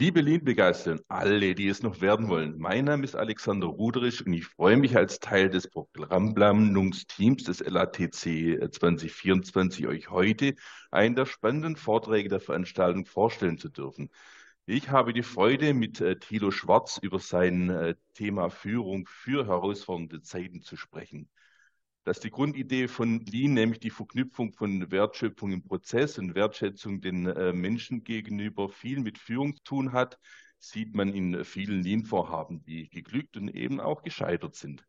Liebe Lean-Begeisterten, alle, die es noch werden wollen. Mein Name ist Alexander Ruderich und ich freue mich als Teil des Programmplanungsteams des LATC 2024 euch heute einen der spannenden Vorträge der Veranstaltung vorstellen zu dürfen. Ich habe die Freude, mit äh, Thilo Schwarz über sein äh, Thema Führung für herausfordernde Zeiten zu sprechen. Das ist die Grundidee von Lean, nämlich die Verknüpfung von Wertschöpfung im Prozess und Wertschätzung den äh, Menschen gegenüber viel mit Führung zu tun hat, sieht man in vielen Lean-Vorhaben, die geglückt und eben auch gescheitert sind.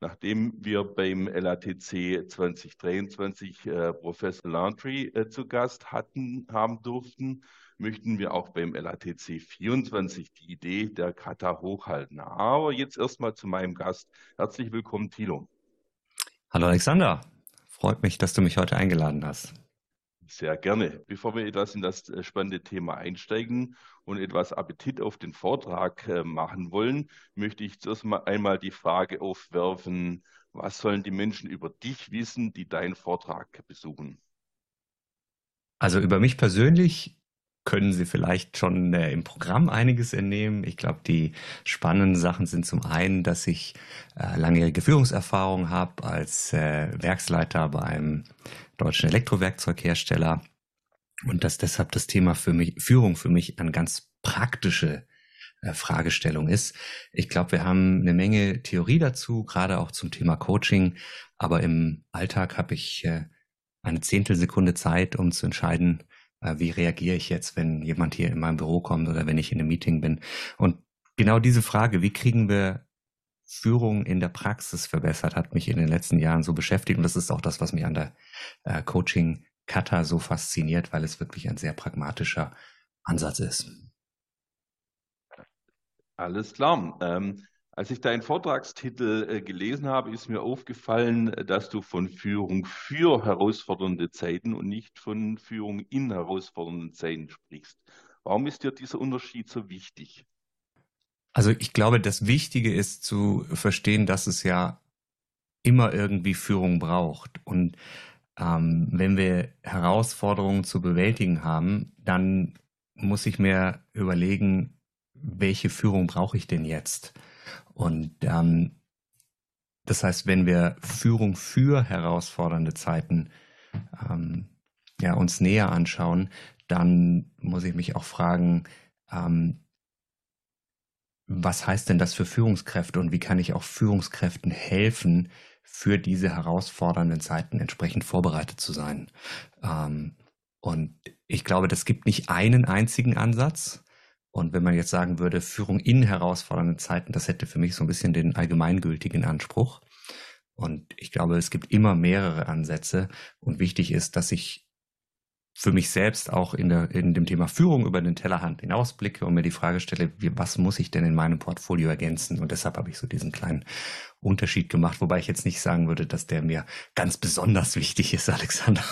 Nachdem wir beim LATC 2023 äh, Professor Landry äh, zu Gast hatten, haben durften, möchten wir auch beim LATC 24 die Idee der Kata hochhalten. Aber jetzt erstmal zu meinem Gast. Herzlich willkommen, Thilo. Hallo Alexander, freut mich, dass du mich heute eingeladen hast. Sehr gerne. Bevor wir etwas in das äh, spannende Thema einsteigen und etwas Appetit auf den Vortrag äh, machen wollen, möchte ich zuerst mal einmal die Frage aufwerfen, was sollen die Menschen über dich wissen, die deinen Vortrag besuchen? Also über mich persönlich können Sie vielleicht schon äh, im Programm einiges entnehmen. Ich glaube, die spannenden Sachen sind zum einen, dass ich äh, langjährige Führungserfahrung habe als äh, Werksleiter bei einem deutschen Elektrowerkzeughersteller und dass deshalb das Thema für mich, Führung für mich eine ganz praktische äh, Fragestellung ist. Ich glaube, wir haben eine Menge Theorie dazu, gerade auch zum Thema Coaching, aber im Alltag habe ich äh, eine Zehntelsekunde Zeit, um zu entscheiden, wie reagiere ich jetzt, wenn jemand hier in mein Büro kommt oder wenn ich in einem Meeting bin. Und genau diese Frage, wie kriegen wir Führung in der Praxis verbessert, hat mich in den letzten Jahren so beschäftigt. Und das ist auch das, was mich an der äh, Coaching Kata so fasziniert, weil es wirklich ein sehr pragmatischer Ansatz ist. Alles klar. Ähm, als ich deinen Vortragstitel äh, gelesen habe, ist mir aufgefallen, dass du von Führung für herausfordernde Zeiten und nicht von Führung in herausfordernden Zeiten sprichst. Warum ist dir dieser Unterschied so wichtig? Also ich glaube, das Wichtige ist zu verstehen, dass es ja immer irgendwie Führung braucht. Und ähm, wenn wir Herausforderungen zu bewältigen haben, dann muss ich mir überlegen, welche Führung brauche ich denn jetzt? Und ähm, das heißt, wenn wir Führung für herausfordernde Zeiten ähm, ja, uns näher anschauen, dann muss ich mich auch fragen, ähm, was heißt denn das für Führungskräfte und wie kann ich auch Führungskräften helfen, für diese herausfordernden Zeiten entsprechend vorbereitet zu sein? Ähm, und ich glaube, das gibt nicht einen einzigen Ansatz, und wenn man jetzt sagen würde, Führung in herausfordernden Zeiten, das hätte für mich so ein bisschen den allgemeingültigen Anspruch. Und ich glaube, es gibt immer mehrere Ansätze. Und wichtig ist, dass ich für mich selbst auch in, der, in dem Thema Führung über den Tellerhand hinausblicke und mir die Frage stelle, was muss ich denn in meinem Portfolio ergänzen? Und deshalb habe ich so diesen kleinen Unterschied gemacht, wobei ich jetzt nicht sagen würde, dass der mir ganz besonders wichtig ist, Alexander.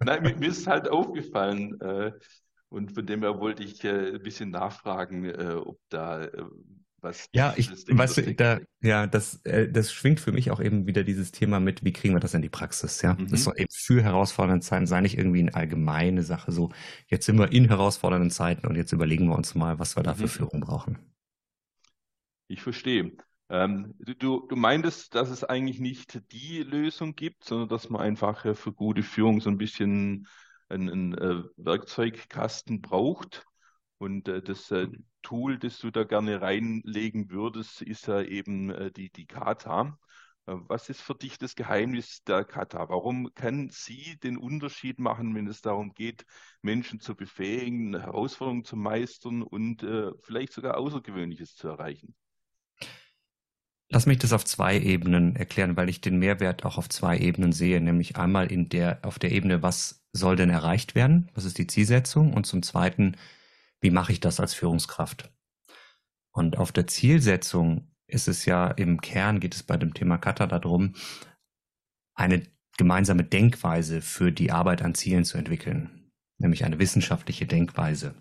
Nein, mir, mir ist halt aufgefallen, äh, und von dem her wollte ich äh, ein bisschen nachfragen, äh, ob da äh, was. Ja, ich, weißt du, da, ja, das, äh, das schwingt für mich auch eben wieder dieses Thema mit, wie kriegen wir das in die Praxis, ja? Mhm. Das soll eben für herausfordernde Zeiten sein, nicht irgendwie eine allgemeine Sache, so, jetzt sind wir in herausfordernden Zeiten und jetzt überlegen wir uns mal, was wir da für mhm. Führung brauchen. Ich verstehe. Ähm, du, du meintest, dass es eigentlich nicht die Lösung gibt, sondern dass man einfach äh, für gute Führung so ein bisschen einen, äh, Werkzeugkasten braucht. Und äh, das äh, Tool, das du da gerne reinlegen würdest, ist ja eben die, die Kata. Was ist für dich das Geheimnis der Kata? Warum kann sie den Unterschied machen, wenn es darum geht, Menschen zu befähigen, Herausforderungen zu meistern und äh, vielleicht sogar Außergewöhnliches zu erreichen? Lass mich das auf zwei Ebenen erklären, weil ich den Mehrwert auch auf zwei Ebenen sehe, nämlich einmal in der, auf der Ebene, was soll denn erreicht werden? Was ist die Zielsetzung? Und zum zweiten, wie mache ich das als Führungskraft? Und auf der Zielsetzung ist es ja im Kern geht es bei dem Thema Kata darum, eine gemeinsame Denkweise für die Arbeit an Zielen zu entwickeln, nämlich eine wissenschaftliche Denkweise.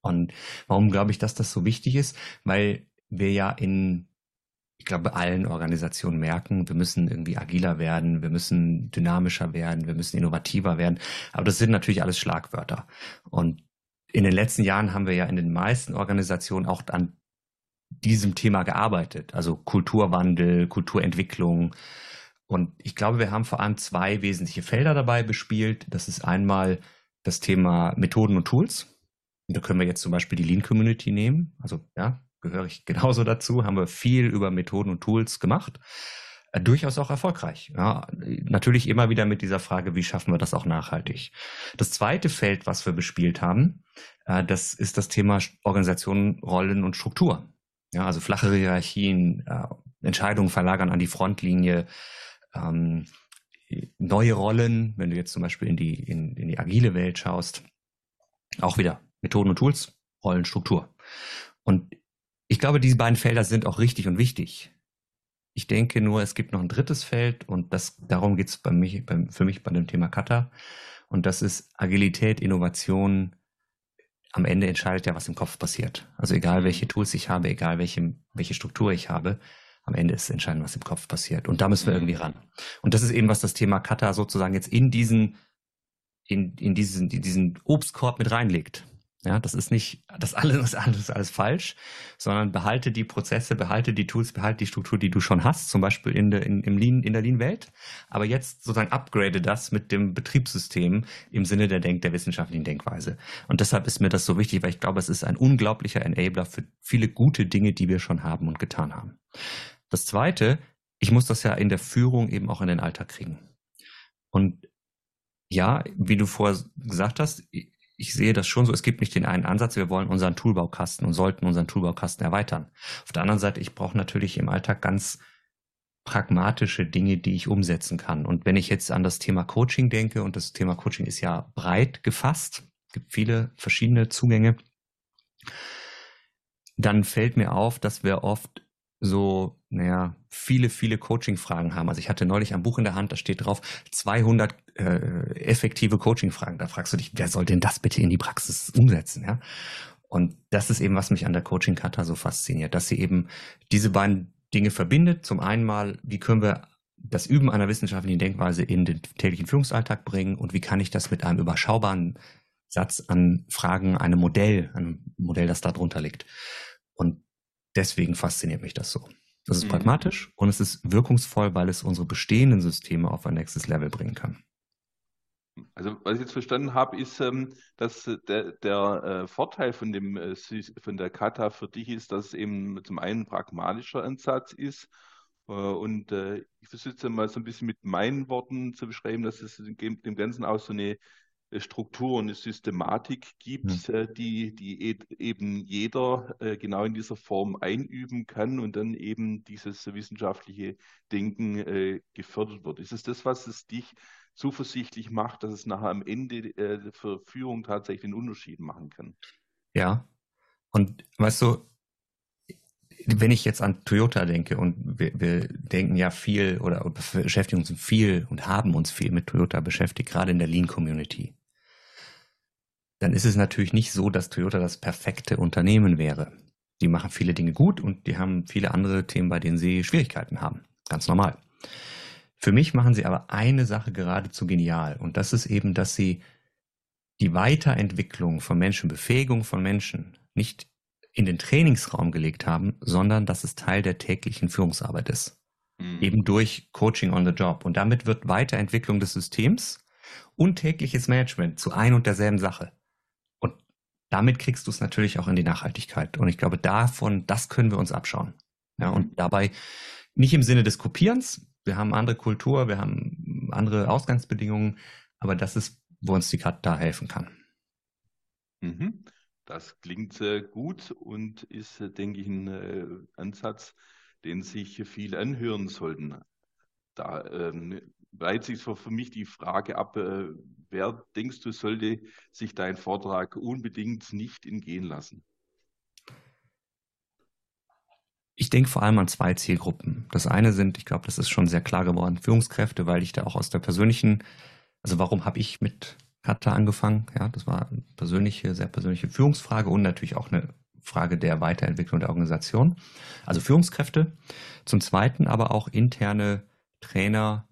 Und warum glaube ich, dass das so wichtig ist? Weil wir ja in ich glaube, allen Organisationen merken, wir müssen irgendwie agiler werden, wir müssen dynamischer werden, wir müssen innovativer werden. Aber das sind natürlich alles Schlagwörter. Und in den letzten Jahren haben wir ja in den meisten Organisationen auch an diesem Thema gearbeitet, also Kulturwandel, Kulturentwicklung. Und ich glaube, wir haben vor allem zwei wesentliche Felder dabei bespielt. Das ist einmal das Thema Methoden und Tools. Und da können wir jetzt zum Beispiel die Lean Community nehmen. Also ja, gehöre ich genauso dazu. Haben wir viel über Methoden und Tools gemacht. Äh, durchaus auch erfolgreich. Ja, natürlich immer wieder mit dieser Frage, wie schaffen wir das auch nachhaltig. Das zweite Feld, was wir bespielt haben, äh, das ist das Thema Organisation, Rollen und Struktur. Ja, also flache Hierarchien, äh, Entscheidungen verlagern an die Frontlinie, ähm, neue Rollen, wenn du jetzt zum Beispiel in die, in, in die agile Welt schaust, auch wieder Methoden und Tools, Rollen, Struktur. Und ich glaube, diese beiden Felder sind auch richtig und wichtig. Ich denke nur, es gibt noch ein drittes Feld und das, darum geht es bei mich, bei, für mich bei dem Thema Kata. Und das ist Agilität, Innovation. Am Ende entscheidet ja, was im Kopf passiert. Also egal, welche Tools ich habe, egal welche, welche Struktur ich habe, am Ende ist entscheidend, was im Kopf passiert. Und da müssen wir irgendwie ran. Und das ist eben, was das Thema Kata sozusagen jetzt in diesen, in, in diesen, in diesen Obstkorb mit reinlegt. Ja, das ist nicht, das alles, alles, alles falsch, sondern behalte die Prozesse, behalte die Tools, behalte die Struktur, die du schon hast, zum Beispiel in der, in, im Lean, in der Lean-Welt. Aber jetzt sozusagen upgrade das mit dem Betriebssystem im Sinne der Denk, der wissenschaftlichen Denkweise. Und deshalb ist mir das so wichtig, weil ich glaube, es ist ein unglaublicher Enabler für viele gute Dinge, die wir schon haben und getan haben. Das zweite, ich muss das ja in der Führung eben auch in den Alltag kriegen. Und ja, wie du vorher gesagt hast, ich sehe das schon so, es gibt nicht den einen Ansatz, wir wollen unseren Toolbaukasten und sollten unseren Toolbaukasten erweitern. Auf der anderen Seite, ich brauche natürlich im Alltag ganz pragmatische Dinge, die ich umsetzen kann. Und wenn ich jetzt an das Thema Coaching denke, und das Thema Coaching ist ja breit gefasst, gibt viele verschiedene Zugänge, dann fällt mir auf, dass wir oft so, naja, viele, viele Coaching-Fragen haben. Also ich hatte neulich ein Buch in der Hand, da steht drauf 200 äh, effektive Coaching-Fragen. Da fragst du dich, wer soll denn das bitte in die Praxis umsetzen, ja? Und das ist eben, was mich an der Coaching-Kata so fasziniert, dass sie eben diese beiden Dinge verbindet. Zum einen mal, wie können wir das Üben einer wissenschaftlichen Denkweise in den täglichen Führungsalltag bringen und wie kann ich das mit einem überschaubaren Satz an Fragen, einem Modell, einem Modell, das da drunter liegt. Und deswegen fasziniert mich das so. Das ist mhm. pragmatisch und es ist wirkungsvoll, weil es unsere bestehenden Systeme auf ein nächstes Level bringen kann. Also was ich jetzt verstanden habe, ist, ähm, dass der, der äh, Vorteil von dem äh, von der Kata für dich ist, dass es eben zum einen ein pragmatischer Ansatz ist äh, und ich versuche es mal so ein bisschen mit meinen Worten zu beschreiben, dass es dem Ganzen auch so eine Struktur und eine Systematik gibt, mhm. die, die eben jeder genau in dieser Form einüben kann und dann eben dieses wissenschaftliche Denken gefördert wird. Ist es das, was es dich zuversichtlich macht, dass es nachher am Ende äh, für Führung tatsächlich einen Unterschied machen kann. Ja. Und weißt du, wenn ich jetzt an Toyota denke und wir, wir denken ja viel oder beschäftigen uns viel und haben uns viel mit Toyota beschäftigt, gerade in der Lean Community, dann ist es natürlich nicht so, dass Toyota das perfekte Unternehmen wäre. Die machen viele Dinge gut und die haben viele andere Themen, bei denen sie Schwierigkeiten haben. Ganz normal. Für mich machen sie aber eine Sache geradezu genial und das ist eben, dass sie die Weiterentwicklung von Menschen, Befähigung von Menschen nicht in den Trainingsraum gelegt haben, sondern dass es Teil der täglichen Führungsarbeit ist. Mhm. Eben durch Coaching on the Job. Und damit wird Weiterentwicklung des Systems und tägliches Management zu ein und derselben Sache. Damit kriegst du es natürlich auch in die Nachhaltigkeit. Und ich glaube, davon, das können wir uns abschauen. Ja, und mhm. dabei nicht im Sinne des Kopierens, wir haben andere Kultur, wir haben andere Ausgangsbedingungen, aber das ist, wo uns die Kat da helfen kann. Mhm. Das klingt gut und ist, denke ich, ein äh, Ansatz, den sich viele anhören sollten. Da ähm, reiht sich für, für mich die Frage ab, äh, wer denkst du, sollte sich dein Vortrag unbedingt nicht entgehen lassen? Ich denke vor allem an zwei Zielgruppen. Das eine sind, ich glaube, das ist schon sehr klar geworden, Führungskräfte, weil ich da auch aus der persönlichen, also warum habe ich mit Kata angefangen? Ja, das war eine persönliche, sehr persönliche Führungsfrage und natürlich auch eine Frage der Weiterentwicklung der Organisation. Also Führungskräfte. Zum Zweiten aber auch interne Trainer,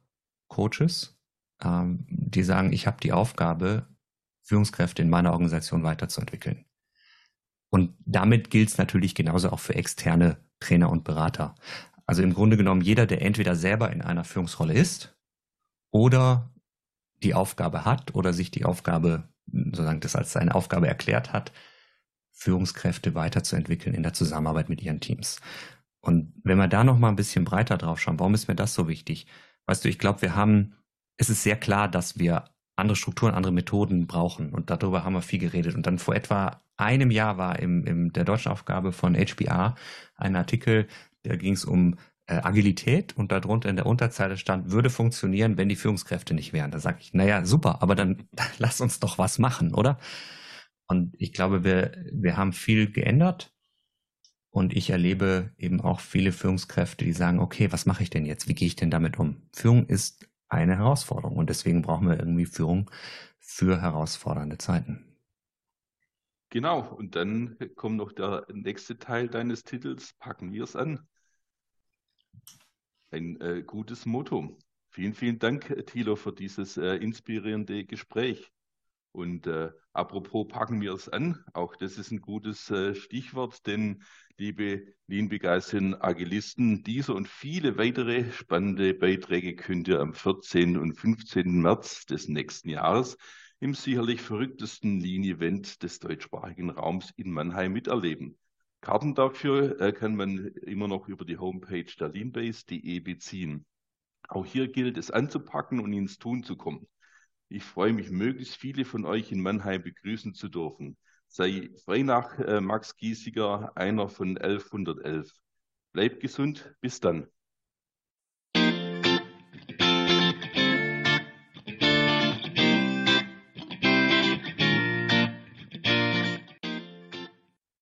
Coaches, ähm, die sagen, ich habe die Aufgabe, Führungskräfte in meiner Organisation weiterzuentwickeln. Und damit gilt es natürlich genauso auch für externe Trainer und Berater. Also im Grunde genommen jeder, der entweder selber in einer Führungsrolle ist oder die Aufgabe hat oder sich die Aufgabe, sozusagen das als seine Aufgabe erklärt hat, Führungskräfte weiterzuentwickeln in der Zusammenarbeit mit ihren Teams. Und wenn wir da noch mal ein bisschen breiter drauf schauen, warum ist mir das so wichtig? Weißt du, ich glaube, wir haben, es ist sehr klar, dass wir andere Strukturen, andere Methoden brauchen. Und darüber haben wir viel geredet. Und dann vor etwa einem Jahr war im, im der deutschen Aufgabe von HBR ein Artikel, da ging es um äh, Agilität und darunter in der Unterzeile stand, würde funktionieren, wenn die Führungskräfte nicht wären. Da sage ich, naja, super, aber dann lass uns doch was machen, oder? Und ich glaube, wir, wir haben viel geändert. Und ich erlebe eben auch viele Führungskräfte, die sagen, okay, was mache ich denn jetzt? Wie gehe ich denn damit um? Führung ist eine Herausforderung und deswegen brauchen wir irgendwie Führung für herausfordernde Zeiten. Genau, und dann kommt noch der nächste Teil deines Titels, packen wir es an. Ein äh, gutes Motto. Vielen, vielen Dank, Thilo, für dieses äh, inspirierende Gespräch. Und äh, apropos packen wir es an, auch das ist ein gutes äh, Stichwort, denn liebe Lean-begeisterten Agilisten, dieser und viele weitere spannende Beiträge könnt ihr am 14. und 15. März des nächsten Jahres im sicherlich verrücktesten Lean-Event des deutschsprachigen Raums in Mannheim miterleben. Karten dafür äh, kann man immer noch über die Homepage der leanbase.de beziehen. Auch hier gilt es anzupacken und ins Tun zu kommen. Ich freue mich, möglichst viele von euch in Mannheim begrüßen zu dürfen. Sei frei nach äh, Max Giesiger, einer von 1111. Bleibt gesund, bis dann.